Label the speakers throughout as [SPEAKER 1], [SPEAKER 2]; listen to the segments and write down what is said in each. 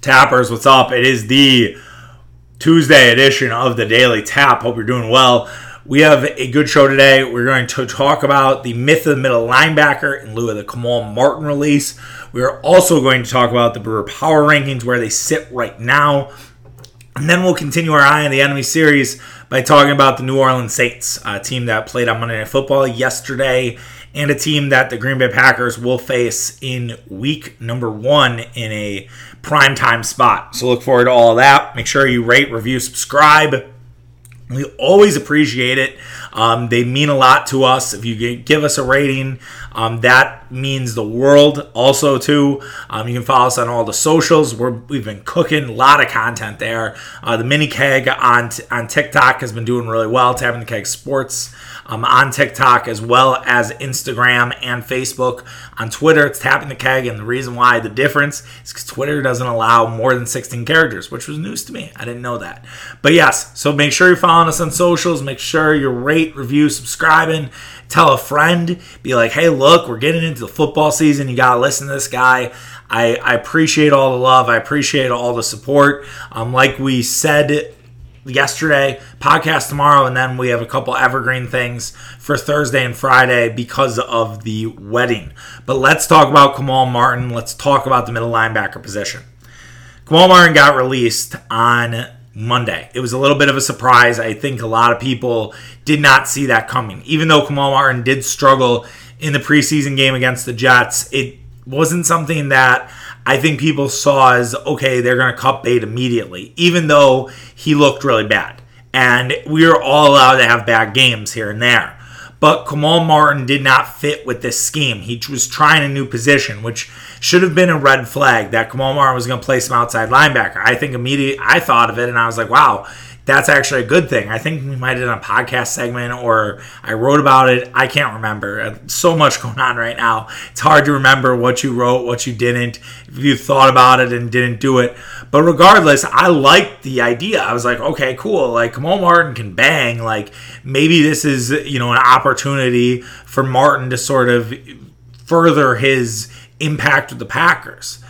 [SPEAKER 1] Tappers, what's up? It is the Tuesday edition of the Daily Tap. Hope you're doing well. We have a good show today. We're going to talk about the myth of the middle linebacker in lieu of the Kamal Martin release. We are also going to talk about the Brewer Power Rankings, where they sit right now. And then we'll continue our eye on the enemy series by talking about the New Orleans Saints, a team that played on Monday Night Football yesterday, and a team that the Green Bay Packers will face in week number one in a prime time spot. So look forward to all of that. Make sure you rate, review, subscribe. We always appreciate it. Um, they mean a lot to us. If you give us a rating, um, that means the world. Also, too, um, you can follow us on all the socials. we have been cooking a lot of content there. Uh, the mini keg on on TikTok has been doing really well. Tapping the keg sports um, on TikTok as well as Instagram and Facebook. On Twitter, it's tapping the keg, and the reason why the difference is because Twitter doesn't allow more than 16 characters, which was news to me. I didn't know that. But yes, so make sure you're following us on socials. Make sure you rate, review, subscribing. Tell a friend. Be like, hey, look, we're getting into the football season. You got to listen to this guy. I, I appreciate all the love. I appreciate all the support. Um, like we said yesterday, podcast tomorrow, and then we have a couple evergreen things for Thursday and Friday because of the wedding. But let's talk about Kamal Martin. Let's talk about the middle linebacker position. Kamal Martin got released on Monday. It was a little bit of a surprise. I think a lot of people did not see that coming. Even though Kamal Martin did struggle in the preseason game against the Jets, it wasn't something that I think people saw as okay, they're going to cut bait immediately, even though he looked really bad. And we are all allowed to have bad games here and there. But Kamal Martin did not fit with this scheme. He was trying a new position, which should have been a red flag that Kamal Martin was going to play some outside linebacker. I think immediately I thought of it and I was like, wow, that's actually a good thing. I think we might have done a podcast segment or I wrote about it. I can't remember. Uh, so much going on right now. It's hard to remember what you wrote, what you didn't, if you thought about it and didn't do it. But regardless, I liked the idea. I was like, okay, cool. Like Kamal Martin can bang. Like maybe this is, you know, an opportunity for Martin to sort of further his impact with the Packers.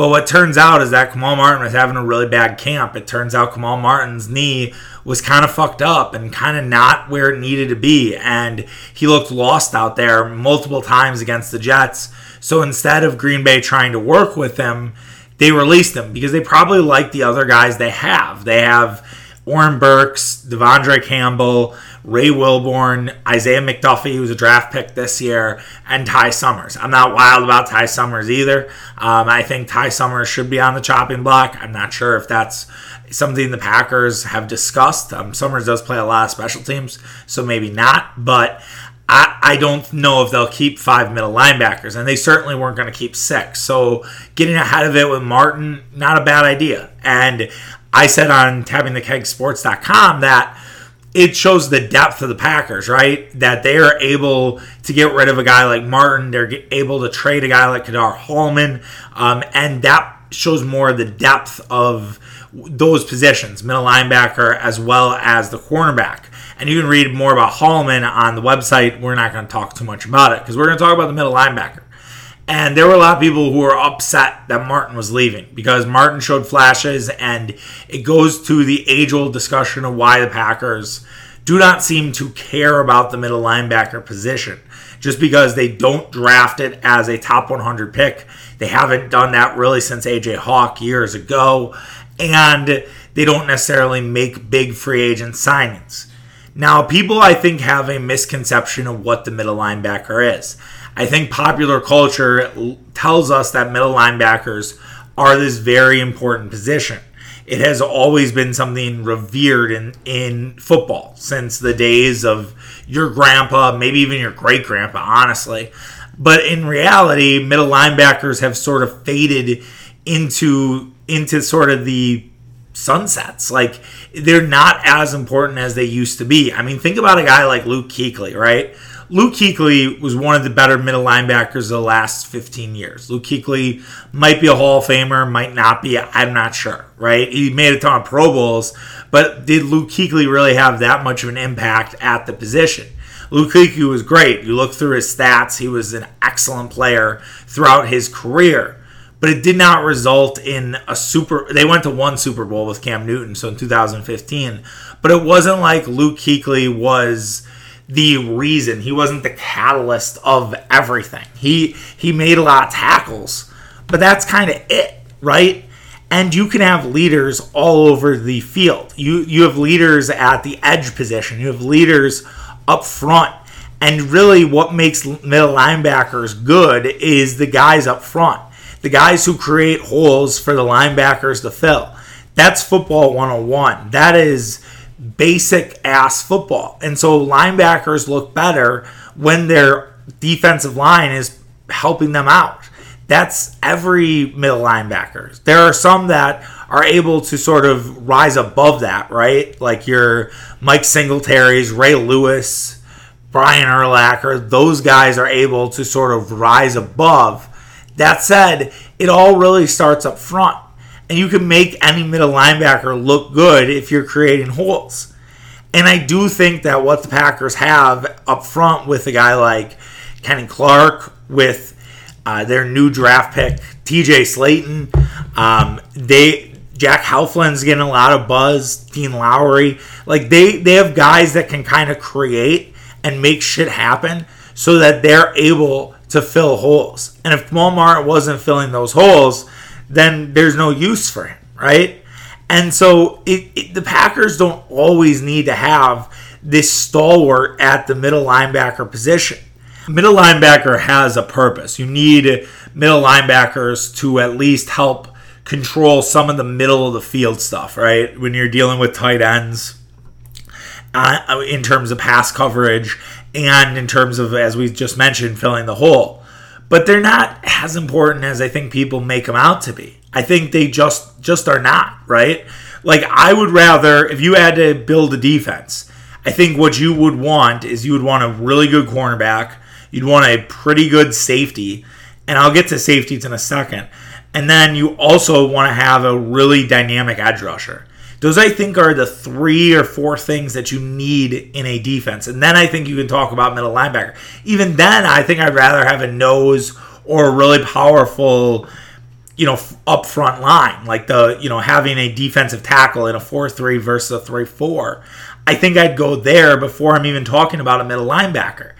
[SPEAKER 1] But what turns out is that Kamal Martin was having a really bad camp. It turns out Kamal Martin's knee was kind of fucked up and kind of not where it needed to be. And he looked lost out there multiple times against the Jets. So instead of Green Bay trying to work with him, they released him because they probably like the other guys they have. They have Oren Burks, De'Vondre Campbell, Ray Wilborn, Isaiah McDuffie, who's a draft pick this year, and Ty Summers. I'm not wild about Ty Summers either. Um, I think Ty Summers should be on the chopping block. I'm not sure if that's something the Packers have discussed. Um, Summers does play a lot of special teams, so maybe not. But I, I don't know if they'll keep five middle linebackers, and they certainly weren't going to keep six. So getting ahead of it with Martin, not a bad idea. And I said on tappingthekegsports.com that it shows the depth of the Packers, right? That they are able to get rid of a guy like Martin. They're able to trade a guy like Ka'dar Hollman. Um, and that shows more the depth of those positions, middle linebacker as well as the cornerback. And you can read more about Hallman on the website. We're not going to talk too much about it because we're going to talk about the middle linebacker. And there were a lot of people who were upset that Martin was leaving because Martin showed flashes, and it goes to the age old discussion of why the Packers do not seem to care about the middle linebacker position. Just because they don't draft it as a top 100 pick. They haven't done that really since AJ Hawk years ago. And they don't necessarily make big free agent signings. Now, people I think have a misconception of what the middle linebacker is. I think popular culture tells us that middle linebackers are this very important position. It has always been something revered in, in football since the days of your grandpa, maybe even your great grandpa, honestly. But in reality, middle linebackers have sort of faded into into sort of the sunsets. Like they're not as important as they used to be. I mean, think about a guy like Luke Kuechly, right? Luke Kuechly was one of the better middle linebackers of the last 15 years. Luke Kuechly might be a Hall of Famer, might not be. I'm not sure, right? He made a ton of Pro Bowls, but did Luke Kuechly really have that much of an impact at the position? Luke Kuechly was great. You look through his stats, he was an excellent player throughout his career. but it did not result in a super. They went to one Super Bowl with Cam Newton, so in 2015, but it wasn't like Luke Kuechly was the reason. He wasn't the catalyst of everything. He he made a lot of tackles, but that's kind of it, right? And you can have leaders all over the field. You you have leaders at the edge position. You have leaders up front. And really, what makes middle linebackers good is the guys up front, the guys who create holes for the linebackers to fill. That's football 101. That is basic ass football. And so linebackers look better when their defensive line is helping them out. That's every middle linebacker. There are some that are able to sort of rise above that, right? Like your Mike Singletary's, Ray Lewis, Brian Urlacher, those guys are able to sort of rise above. That said, it all really starts up front. And you can make any middle linebacker look good if you're creating holes. And I do think that what the Packers have up front with a guy like Kenny Clark, with uh, their new draft pick TJ Slaton, um, they Jack Heflin's getting a lot of buzz. Dean Lowry, like they they have guys that can kind of create and make shit happen so that they're able to fill holes. And if Walmart wasn't filling those holes, then there's no use for him, right? And so it, it, the Packers don't always need to have this stalwart at the middle linebacker position. Middle linebacker has a purpose. You need middle linebackers to at least help control some of the middle of the field stuff, right? When you're dealing with tight ends uh, in terms of pass coverage and in terms of, as we just mentioned, filling the hole but they're not as important as I think people make them out to be. I think they just just are not, right? Like I would rather if you had to build a defense, I think what you would want is you would want a really good cornerback, you'd want a pretty good safety, and I'll get to safeties in a second. And then you also want to have a really dynamic edge rusher. Those I think are the three or four things that you need in a defense. And then I think you can talk about middle linebacker. Even then, I think I'd rather have a nose or a really powerful, you know, up front line, like the, you know, having a defensive tackle in a 4 3 versus a 3 4. I think I'd go there before I'm even talking about a middle linebacker.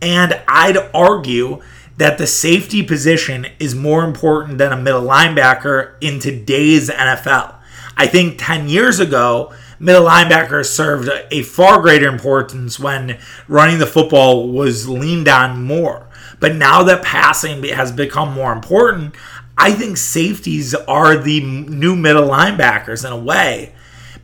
[SPEAKER 1] And I'd argue that the safety position is more important than a middle linebacker in today's NFL. I think 10 years ago, middle linebackers served a far greater importance when running the football was leaned on more. But now that passing has become more important, I think safeties are the new middle linebackers in a way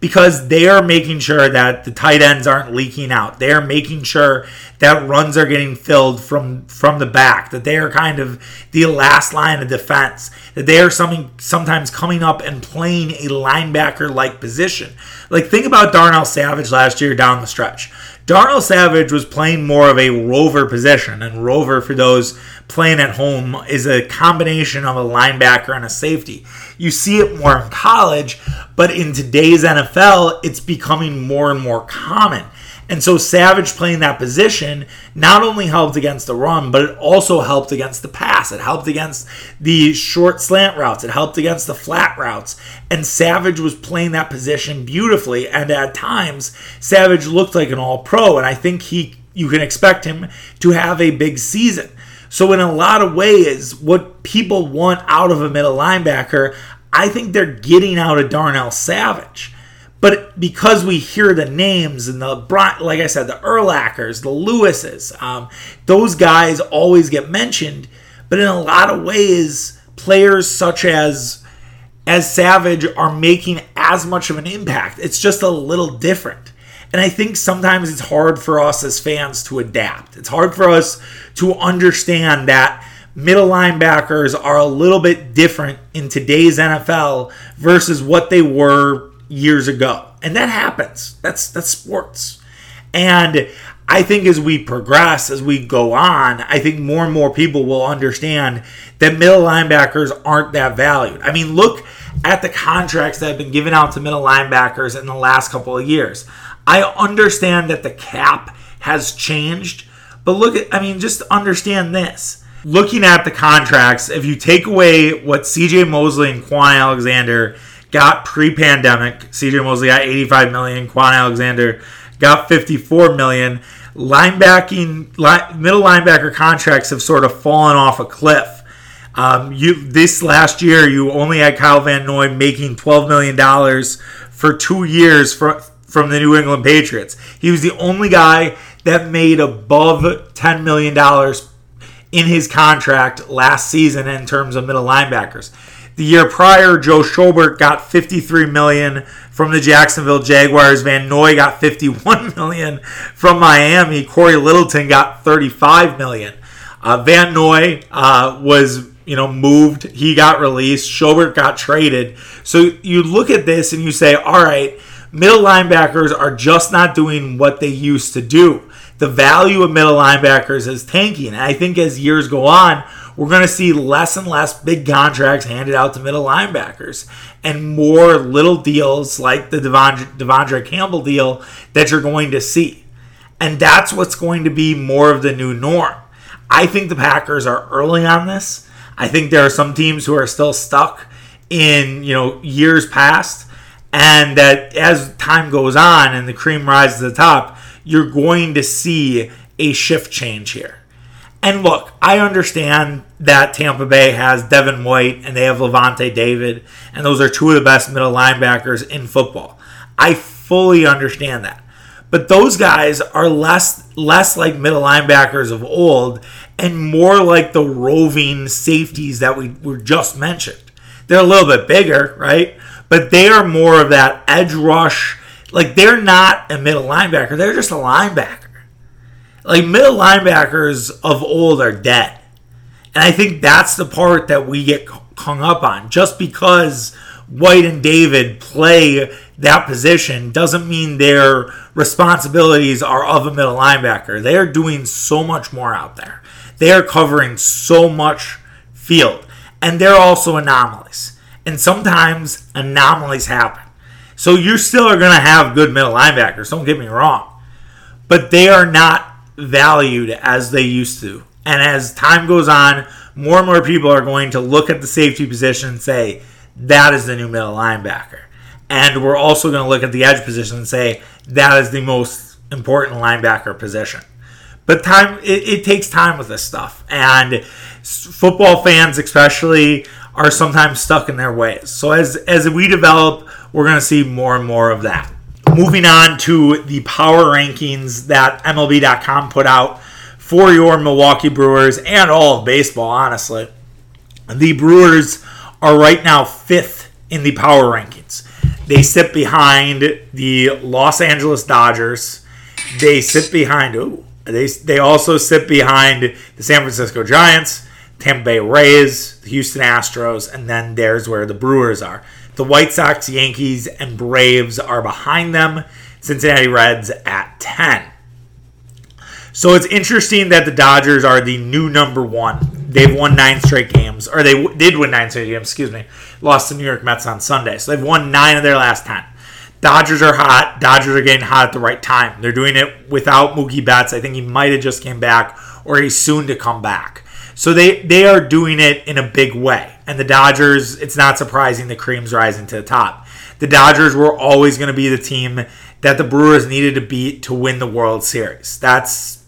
[SPEAKER 1] because they are making sure that the tight ends aren't leaking out. They are making sure that runs are getting filled from from the back. That they are kind of the last line of defense. That they are something sometimes coming up and playing a linebacker like position. Like think about Darnell Savage last year down the stretch. Darnell Savage was playing more of a rover position, and rover for those playing at home is a combination of a linebacker and a safety. You see it more in college, but in today's NFL, it's becoming more and more common. And so Savage playing that position not only helped against the run, but it also helped against the pass. It helped against the short slant routes. It helped against the flat routes. And Savage was playing that position beautifully. And at times, Savage looked like an all pro. And I think he you can expect him to have a big season. So in a lot of ways, what people want out of a middle linebacker, I think they're getting out of Darnell Savage. But because we hear the names and the like I said, the Urlachers, the Lewises, um, those guys always get mentioned. But in a lot of ways, players such as as Savage are making as much of an impact. It's just a little different. And I think sometimes it's hard for us as fans to adapt. It's hard for us to understand that middle linebackers are a little bit different in today's NFL versus what they were years ago. And that happens. That's that's sports. And I think as we progress, as we go on, I think more and more people will understand that middle linebackers aren't that valued. I mean, look at the contracts that have been given out to middle linebackers in the last couple of years. I understand that the cap has changed, but look at, I mean, just understand this looking at the contracts, if you take away what CJ Mosley and Kwon Alexander got pre-pandemic, CJ Mosley got 85 million. Kwon Alexander got 54 million. Linebacking, line, middle linebacker contracts have sort of fallen off a cliff. Um, you this last year, you only had Kyle Van Noy making 12 million dollars for two years for, from the New England Patriots. He was the only guy that made above $10 million in his contract last season in terms of middle linebackers. The year prior, Joe Schobert got 53 million from the Jacksonville Jaguars. Van Noy got 51 million from Miami. Cory Littleton got 35 million. Uh, Van Noy uh, was you know moved. He got released. Schobert got traded. So you look at this and you say, all right, middle linebackers are just not doing what they used to do the value of middle linebackers is tanking. And I think as years go on, we're going to see less and less big contracts handed out to middle linebackers and more little deals like the Devondre, De'Vondre Campbell deal that you're going to see. And that's what's going to be more of the new norm. I think the Packers are early on this. I think there are some teams who are still stuck in, you know, years past and that as time goes on and the cream rises to the top, you're going to see a shift change here. And look, I understand that Tampa Bay has Devin White and they have Lavonte David, and those are two of the best middle linebackers in football. I fully understand that. But those guys are less less like middle linebackers of old and more like the roving safeties that we were just mentioned. They're a little bit bigger, right? But they are more of that edge rush like they're not a middle linebacker; they're just a linebacker. Like middle linebackers of old are dead, and I think that's the part that we get hung up on. Just because White and David play that position doesn't mean their responsibilities are of a middle linebacker. They are doing so much more out there. They are covering so much field, and they're also anomalies. And sometimes anomalies happen. So you still are going to have good middle linebackers, don't get me wrong. But they are not valued as they used to. And as time goes on, more and more people are going to look at the safety position and say, that is the new middle linebacker. And we're also going to look at the edge position and say, that is the most important linebacker position. But time it, it takes time with this stuff. And football fans especially are sometimes stuck in their ways. So as as we develop we're going to see more and more of that. Moving on to the power rankings that MLB.com put out for your Milwaukee Brewers and all of baseball, honestly. The Brewers are right now fifth in the power rankings. They sit behind the Los Angeles Dodgers. They sit behind, ooh, they, they also sit behind the San Francisco Giants, Tampa Bay Rays, the Houston Astros, and then there's where the Brewers are. The White Sox, Yankees, and Braves are behind them. Cincinnati Reds at 10. So it's interesting that the Dodgers are the new number one. They've won nine straight games, or they w- did win nine straight games, excuse me. Lost to New York Mets on Sunday. So they've won nine of their last 10. Dodgers are hot. Dodgers are getting hot at the right time. They're doing it without Mookie Betts. I think he might have just came back, or he's soon to come back. So they they are doing it in a big way. And the Dodgers, it's not surprising the cream's rising to the top. The Dodgers were always going to be the team that the Brewers needed to beat to win the World Series. That's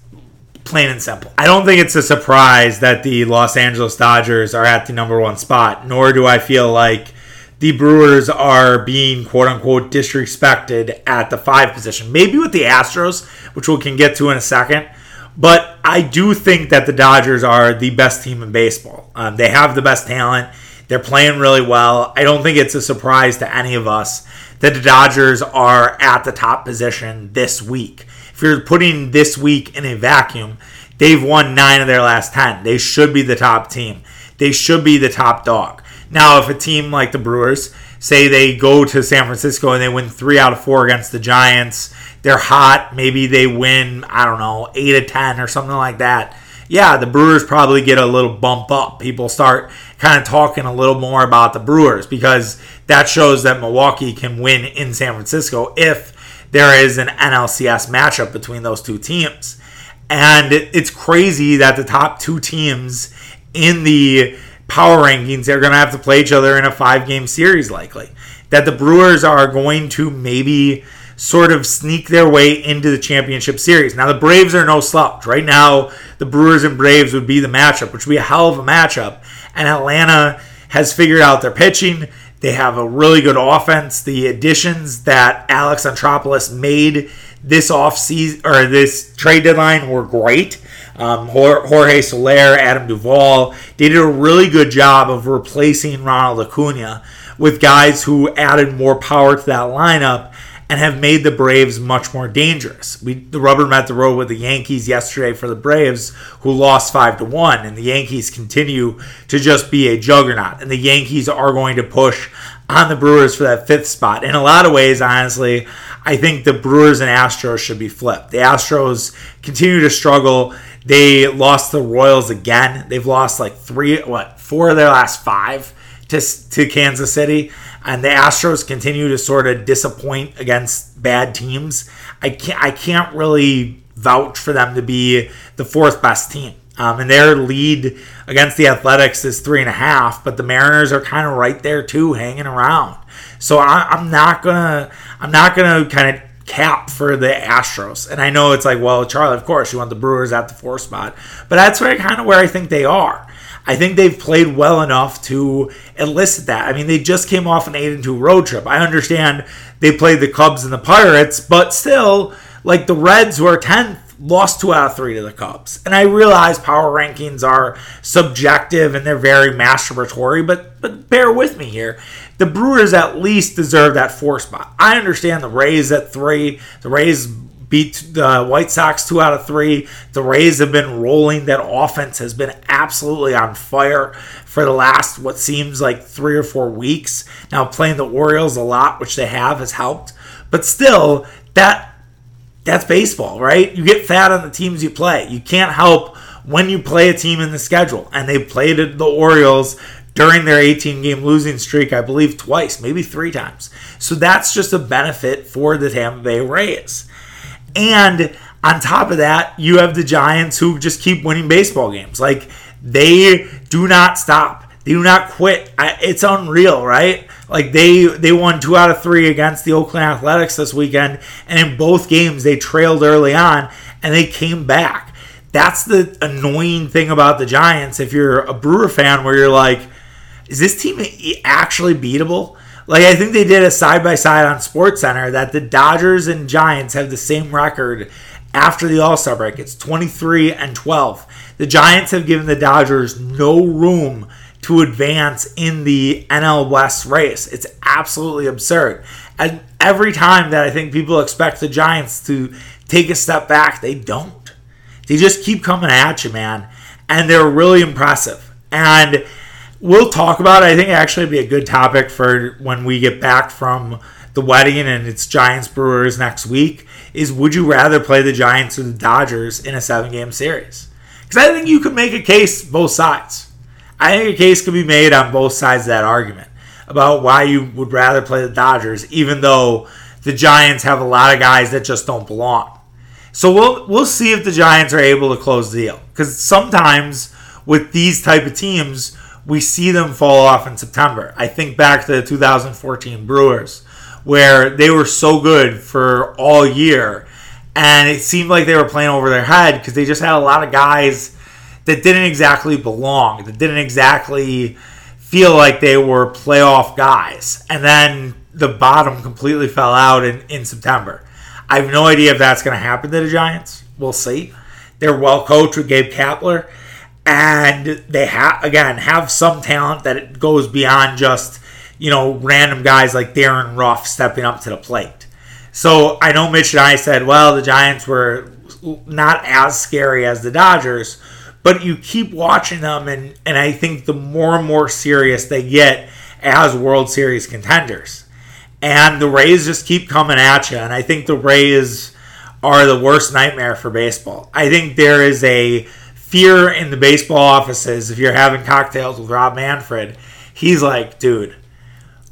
[SPEAKER 1] plain and simple. I don't think it's a surprise that the Los Angeles Dodgers are at the number one spot, nor do I feel like the Brewers are being quote unquote disrespected at the five position. Maybe with the Astros, which we can get to in a second. But I do think that the Dodgers are the best team in baseball. Um, they have the best talent. They're playing really well. I don't think it's a surprise to any of us that the Dodgers are at the top position this week. If you're putting this week in a vacuum, they've won nine of their last 10. They should be the top team. They should be the top dog. Now, if a team like the Brewers, say they go to San Francisco and they win three out of four against the Giants, they're hot. Maybe they win, I don't know, 8 of 10 or something like that. Yeah, the Brewers probably get a little bump up. People start kind of talking a little more about the Brewers because that shows that Milwaukee can win in San Francisco if there is an NLCS matchup between those two teams. And it's crazy that the top two teams in the power rankings, they're going to have to play each other in a five game series, likely. That the Brewers are going to maybe sort of sneak their way into the championship series. Now, the Braves are no slouch. Right now, the Brewers and Braves would be the matchup, which would be a hell of a matchup. And Atlanta has figured out their pitching. They have a really good offense. The additions that Alex Anthopoulos made this off season or this trade deadline were great. Um, Jorge Soler, Adam Duvall, they did a really good job of replacing Ronald Acuna with guys who added more power to that lineup and have made the Braves much more dangerous. We the rubber met the road with the Yankees yesterday for the Braves, who lost five to one, and the Yankees continue to just be a juggernaut. And the Yankees are going to push on the Brewers for that fifth spot. In a lot of ways, honestly, I think the Brewers and Astros should be flipped. The Astros continue to struggle. They lost the Royals again. They've lost like three, what, four of their last five to, to Kansas City. And the Astros continue to sort of disappoint against bad teams. I can't, I can't really vouch for them to be the fourth best team. Um, and their lead against the Athletics is three and a half, but the Mariners are kind of right there too, hanging around. So I, I'm not gonna, I'm not gonna kind of cap for the Astros. And I know it's like, well, Charlie, of course, you want the Brewers at the four spot, but that's where kind of where I think they are. I think they've played well enough to elicit that. I mean, they just came off an eight and two road trip. I understand they played the Cubs and the Pirates, but still, like the Reds are tenth lost two out of three to the Cubs. And I realize power rankings are subjective and they're very masturbatory, but but bear with me here. The Brewers at least deserve that four spot. I understand the Rays at three. The Rays beat the White Sox two out of three. The Rays have been rolling. That offense has been absolutely on fire for the last what seems like three or four weeks. Now playing the Orioles a lot, which they have, has helped. But still, that that's baseball, right? You get fat on the teams you play. You can't help when you play a team in the schedule. And they played the Orioles during their 18 game losing streak, I believe twice, maybe three times. So that's just a benefit for the Tampa Bay Rays. And on top of that, you have the Giants who just keep winning baseball games. Like they do not stop. They do not quit. It's unreal, right? Like they they won two out of three against the Oakland Athletics this weekend, and in both games they trailed early on and they came back. That's the annoying thing about the Giants. If you're a Brewer fan, where you're like, is this team actually beatable? Like I think they did a side by side on Sports Center that the Dodgers and Giants have the same record after the All Star break. It's 23 and 12. The Giants have given the Dodgers no room to advance in the NL West race. It's absolutely absurd. And every time that I think people expect the Giants to take a step back, they don't. They just keep coming at you, man. And they're really impressive. And we'll talk about it. I think actually be a good topic for when we get back from the wedding and it's Giants Brewers next week is would you rather play the Giants or the Dodgers in a seven game series? Because I think you could make a case both sides. I think a case could be made on both sides of that argument about why you would rather play the Dodgers, even though the Giants have a lot of guys that just don't belong. So we'll we'll see if the Giants are able to close the deal. Because sometimes with these type of teams, we see them fall off in September. I think back to the 2014 Brewers, where they were so good for all year, and it seemed like they were playing over their head because they just had a lot of guys that didn't exactly belong, that didn't exactly feel like they were playoff guys. And then the bottom completely fell out in, in September. I have no idea if that's going to happen to the Giants. We'll see. They're well coached with Gabe Kapler and they have again have some talent that goes beyond just you know random guys like Darin Ruf stepping up to the plate. So I know Mitch and I said, well, the Giants were not as scary as the Dodgers, but you keep watching them, and and I think the more and more serious they get as World Series contenders, and the Rays just keep coming at you, and I think the Rays are the worst nightmare for baseball. I think there is a fear in the baseball offices if you're having cocktails with Rob Manfred. He's like, dude,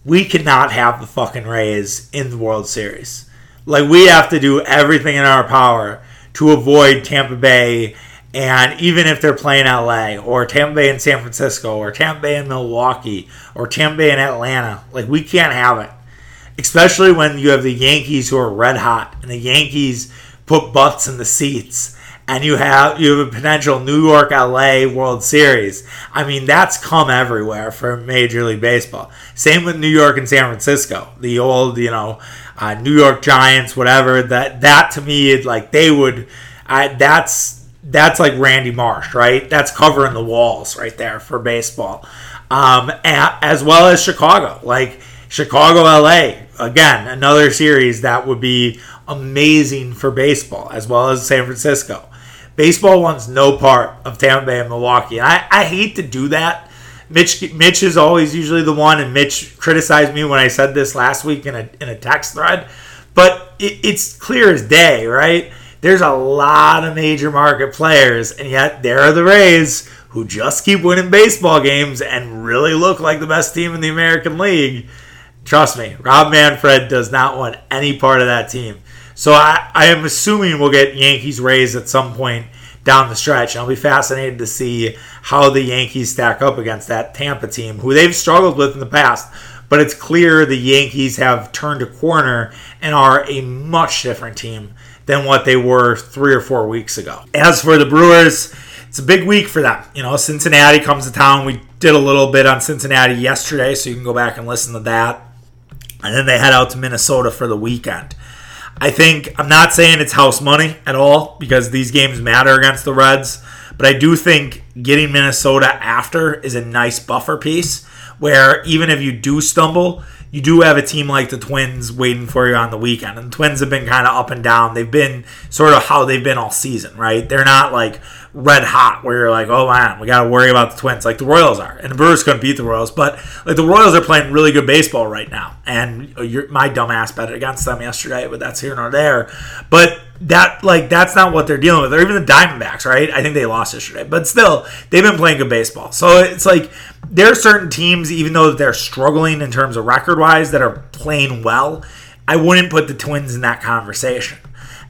[SPEAKER 1] we cannot have the fucking Rays in the World Series. Like, we have to do everything in our power to avoid Tampa Bay And even if they're playing LA or Tampa Bay and San Francisco or Tampa Bay and Milwaukee or Tampa Bay and Atlanta, like we can't have it. Especially when you have the Yankees who are red hot and the Yankees put butts in the seats and you have you have a potential New York LA World Series. I mean, that's come everywhere for Major League Baseball. Same with New York and San Francisco. The old, you know, uh, New York Giants, whatever. That that to me, like they would. I, that's that's like Randy Marsh, right? That's covering the walls right there for baseball, um, as well as Chicago. Like Chicago, LA, again, another series that would be amazing for baseball, as well as San Francisco. Baseball wants no part of Tampa Bay and Milwaukee. And I, I hate to do that. Mitch Mitch is always usually the one, and Mitch criticized me when I said this last week in a, in a text thread. But it, it's clear as day, right? There's a lot of major market players, and yet there are the Rays who just keep winning baseball games and really look like the best team in the American League. Trust me, Rob Manfred does not want any part of that team. So I, I am assuming we'll get Yankees Rays at some point down the stretch. And I'll be fascinated to see how the Yankees stack up against that Tampa team, who they've struggled with in the past. But it's clear the Yankees have turned a corner and are a much different team than what they were three or four weeks ago. As for the Brewers, it's a big week for them. You know, Cincinnati comes to town. We did a little bit on Cincinnati yesterday, so you can go back and listen to that. And then they head out to Minnesota for the weekend. I think I'm not saying it's house money at all because these games matter against the Reds, but I do think getting Minnesota after is a nice buffer piece where even if you do stumble, you do have a team like the Twins waiting for you on the weekend. And the Twins have been kind of up and down. They've been sort of how they've been all season, right? They're not like red hot where you're like, oh man, we got to worry about the Twins like the Royals are. And the Brewers couldn't beat the Royals, but like the Royals are playing really good baseball right now. And my dumbass bet against them yesterday, but that's here nor there. But that like that's not what they're dealing with. Or even the Diamondbacks, right? I think they lost yesterday, but still they've been playing good baseball. So it's like there are certain teams, even though they're struggling in terms of record wise, that are playing well. I wouldn't put the Twins in that conversation.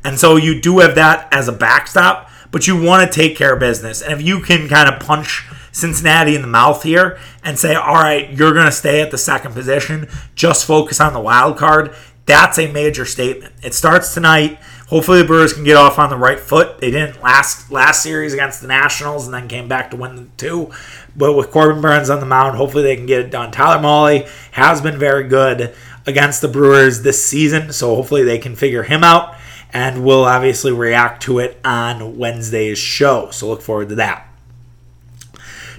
[SPEAKER 1] And so you do have that as a backstop but you want to take care of business. And if you can kind of punch Cincinnati in the mouth here and say, all right, you're going to stay at the second position, just focus on the wild card, that's a major statement. It starts tonight. Hopefully the Brewers can get off on the right foot. They didn't last last series against the Nationals and then came back to win the two. But with Corbin Burnes on the mound, hopefully they can get it done. Tyler Mahle has been very good against the Brewers this season, so hopefully they can figure him out and we'll obviously react to it on Wednesday's show. So look forward to that.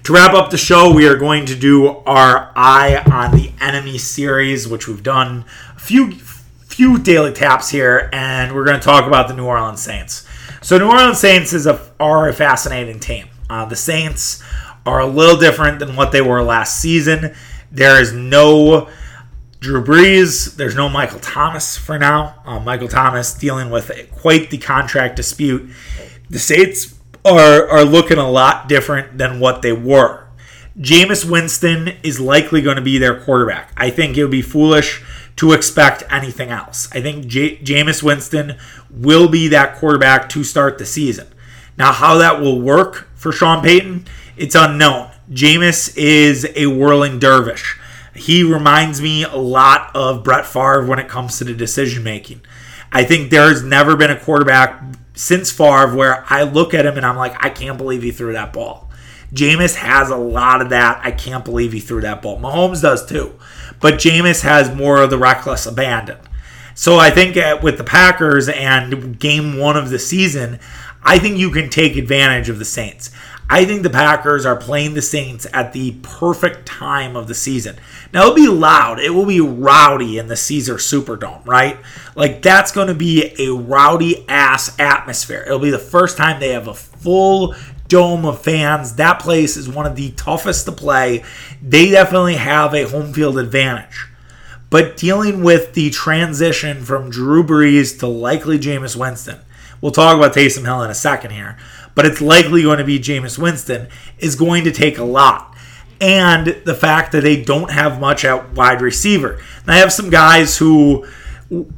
[SPEAKER 1] To wrap up the show, we are going to do our eye on the enemy series, which we've done a few few daily taps here, and we're going to talk about the New Orleans Saints. So New Orleans Saints is a are a fascinating team. Uh, the Saints are a little different than what they were last season. There is no Drew Brees. There's no Michael Thomas for now. Uh, Michael Thomas dealing with quite the contract dispute. The Saints are are looking a lot different than what they were. Jameis Winston is likely going to be their quarterback. I think it would be foolish to expect anything else. I think J- Jameis Winston will be that quarterback to start the season. Now, how that will work for Sean Payton, it's unknown. Jameis is a whirling dervish. He reminds me a lot of Brett Favre when it comes to the decision making. I think there's never been a quarterback since Favre where I look at him and I'm like, I can't believe he threw that ball. Jameis has a lot of that. I can't believe he threw that ball. Mahomes does too. But Jameis has more of the reckless abandon. So I think uh, with the Packers and game one of the season, I think you can take advantage of the Saints. I think the Packers are playing the Saints at the perfect time of the season. Now it'll be loud. It will be rowdy in the Caesars Superdome, right? Like that's going to be a rowdy ass atmosphere. It'll be the first time they have a full dome of fans. That place is one of the toughest to play. They definitely have a home field advantage. But dealing with the transition from Drew Brees to likely Jameis Winston, we'll talk about Taysom Hill in a second here but it's likely going to be Jameis Winston, is going to take a lot. And the fact that they don't have much at wide receiver. Now, I have some guys who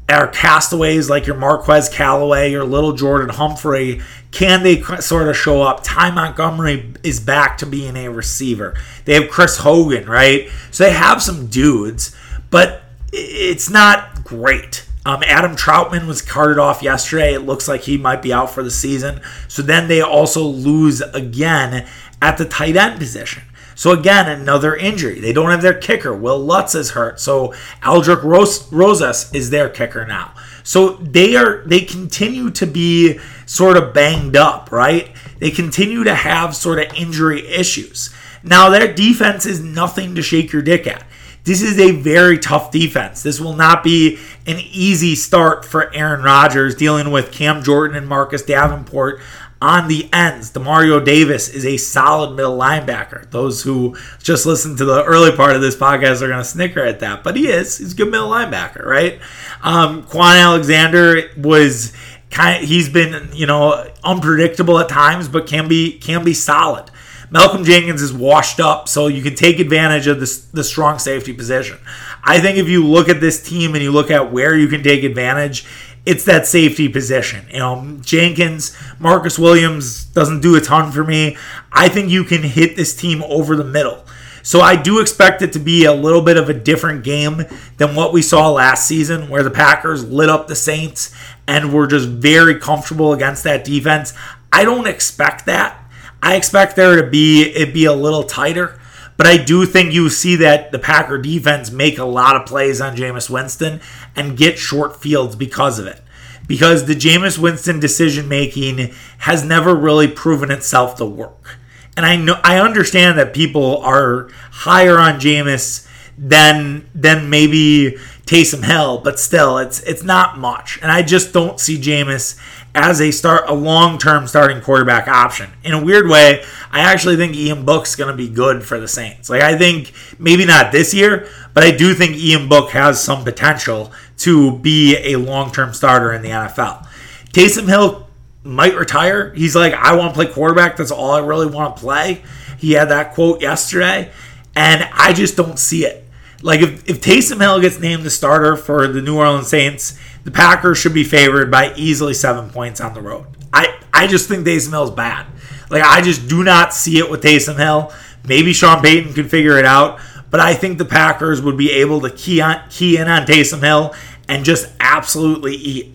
[SPEAKER 1] are castaways like your Marquez Callaway, your little Jordan Humphrey, can they sort of show up? Ty Montgomery is back to being a receiver. They have Chris Hogan, right? So they have some dudes, but it's not great. Um, Adam Trautman was carted off yesterday. It looks like he might be out for the season. So then they also lose again at the tight end position. So again, another injury. They don't have their kicker. Wil Lutz is hurt. So Aldrick Rosas is their kicker now. So they are they continue to be sort of banged up, right? They continue to have sort of injury issues. Now their defense is nothing to shake your dick at. This is a very tough defense. This will not be an easy start for Aaron Rodgers dealing with Cam Jordan and Marcus Davenport on the ends. Demario Davis is a solid middle linebacker. Those who just listened to the early part of this podcast are going to snicker at that, but he is. He's a good middle linebacker, right? Um, Kwon Alexander was kind of, he's been, you know, unpredictable at times, but can be can be solid. Malcolm Jenkins is washed up, so you can take advantage of this, the strong safety position. I think if you look at this team and you look at where you can take advantage, it's that safety position. You know, Jenkins, Marcus Williams doesn't do a ton for me. I think you can hit this team over the middle. So I do expect it to be a little bit of a different game than what we saw last season, where the Packers lit up the Saints and were just very comfortable against that defense. I don't expect that. I expect there to be it be a little tighter. But I do think you see that the Packer defense make a lot of plays on Jameis Winston and get short fields because of it. Because the Jameis Winston decision making has never really proven itself to work. And I know I understand that people are higher on Jameis than than maybe Taysom Hill, but still it's it's not much. And I just don't see Jameis as a start a long-term starting quarterback option. In a weird way, I actually think Ian Book's going to be good for the Saints. Like I think maybe not this year, but I do think Ian Book has some potential to be a long-term starter in the NFL. Taysom Hill might retire. He's like, I want to play quarterback. That's all I really want to play. He had that quote yesterday, and I just don't see it. Like if, if Taysom Hill gets named the starter for the New Orleans Saints, the Packers should be favored by easily seven points on the road. I, I just think Taysom Hill's bad. Like I just do not see it with Taysom Hill. Maybe Sean Payton can figure it out, but I think the Packers would be able to key on key in on Taysom Hill and just absolutely eat.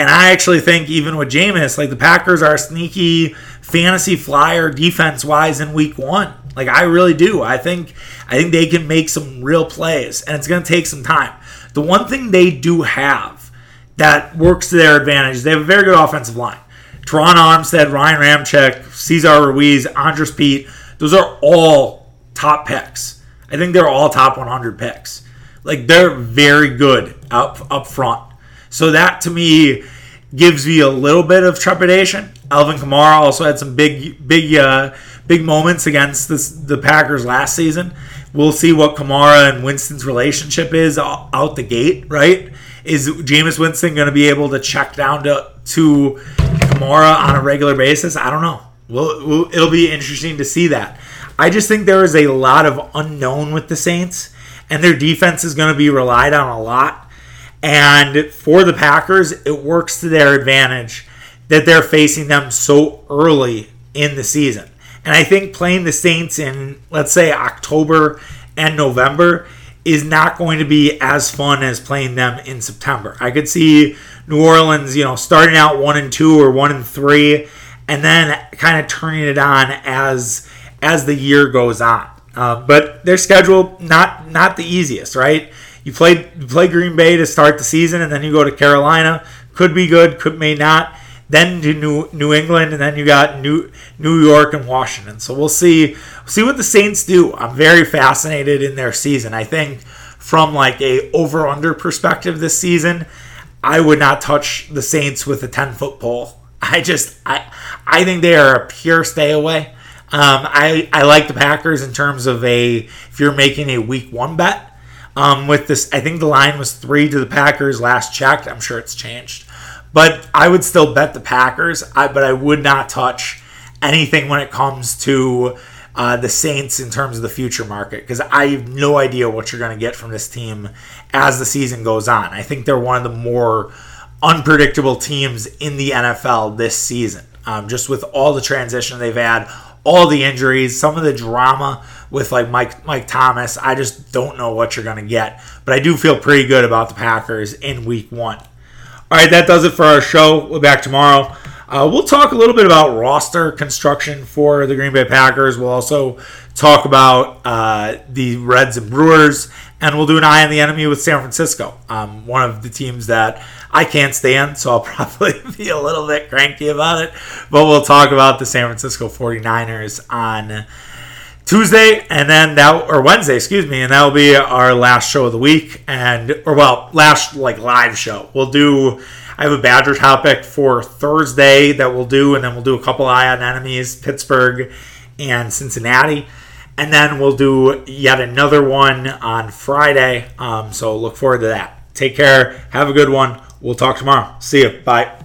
[SPEAKER 1] And I actually think even with Jameis, like the Packers are a sneaky fantasy flyer defense wise in week one. Like I really do. I think I think they can make some real plays, and it's going to take some time. The one thing they do have that works to their advantage, they have a very good offensive line. Terron Armstead, Ryan Ramczyk, Cesar Ruiz, Andrus Peat, those are all top picks. I think they're all top 100 picks. Like they're very good up up front. So that to me gives me a little bit of trepidation. Alvin Kamara also had some big big uh, big moments against this, the Packers last season. We'll see what Kamara and Winston's relationship is out the gate, right? Is Jameis Winston going to be able to check down to, to Kamara on a regular basis? I don't know. Well, we'll, it'll be interesting to see that. I just think there is a lot of unknown with the Saints, and their defense is going to be relied on a lot. And for the Packers, it works to their advantage that they're facing them so early in the season. And I think playing the Saints in, let's say, October and November is not going to be as fun as playing them in September. I could see New Orleans, you know, starting out one and two or one and three, and then kind of turning it on as as the year goes on. Uh, but their schedule not not the easiest, right? You play you play Green Bay to start the season, and then you go to Carolina. Could be good, could may not then to New New England, and then you got New New York and Washington. So we'll see see what the Saints do. I'm very fascinated in their season. I think from like a over under perspective this season, I would not touch the Saints with a 10 foot pole. I just I I think they are a pure stay away. Um, I I like the Packers in terms of a if you're making a week one bet. Um, with this, I think the line was three to the Packers last checked. I'm sure it's changed. But I would still bet the Packers, I, but I would not touch anything when it comes to uh, the Saints in terms of the future market because I have no idea what you're going to get from this team as the season goes on. I think they're one of the more unpredictable teams in the NFL this season. Um, just with all the transition they've had, all the injuries, some of the drama with like Mike Mike Thomas, I just don't know what you're going to get. But I do feel pretty good about the Packers in Week One. All right, that does it for our show. We'll be back tomorrow. Uh, we'll talk a little bit about roster construction for the Green Bay Packers. We'll also talk about uh, the Reds and Brewers, and we'll do an eye on the enemy with San Francisco, um, one of the teams that I can't stand, so I'll probably be a little bit cranky about it. But we'll talk about the San Francisco 49ers on Tuesday and then that or Wednesday, excuse me, and that will be our last show of the week and or well, last like live show. We'll do I have a Badger topic for Thursday that we'll do, and then we'll do a couple eye on enemies, Pittsburgh and Cincinnati. And then we'll do yet another one on Friday. Um, so look forward to that. Take care. Have a good one. We'll talk tomorrow. See you. Bye.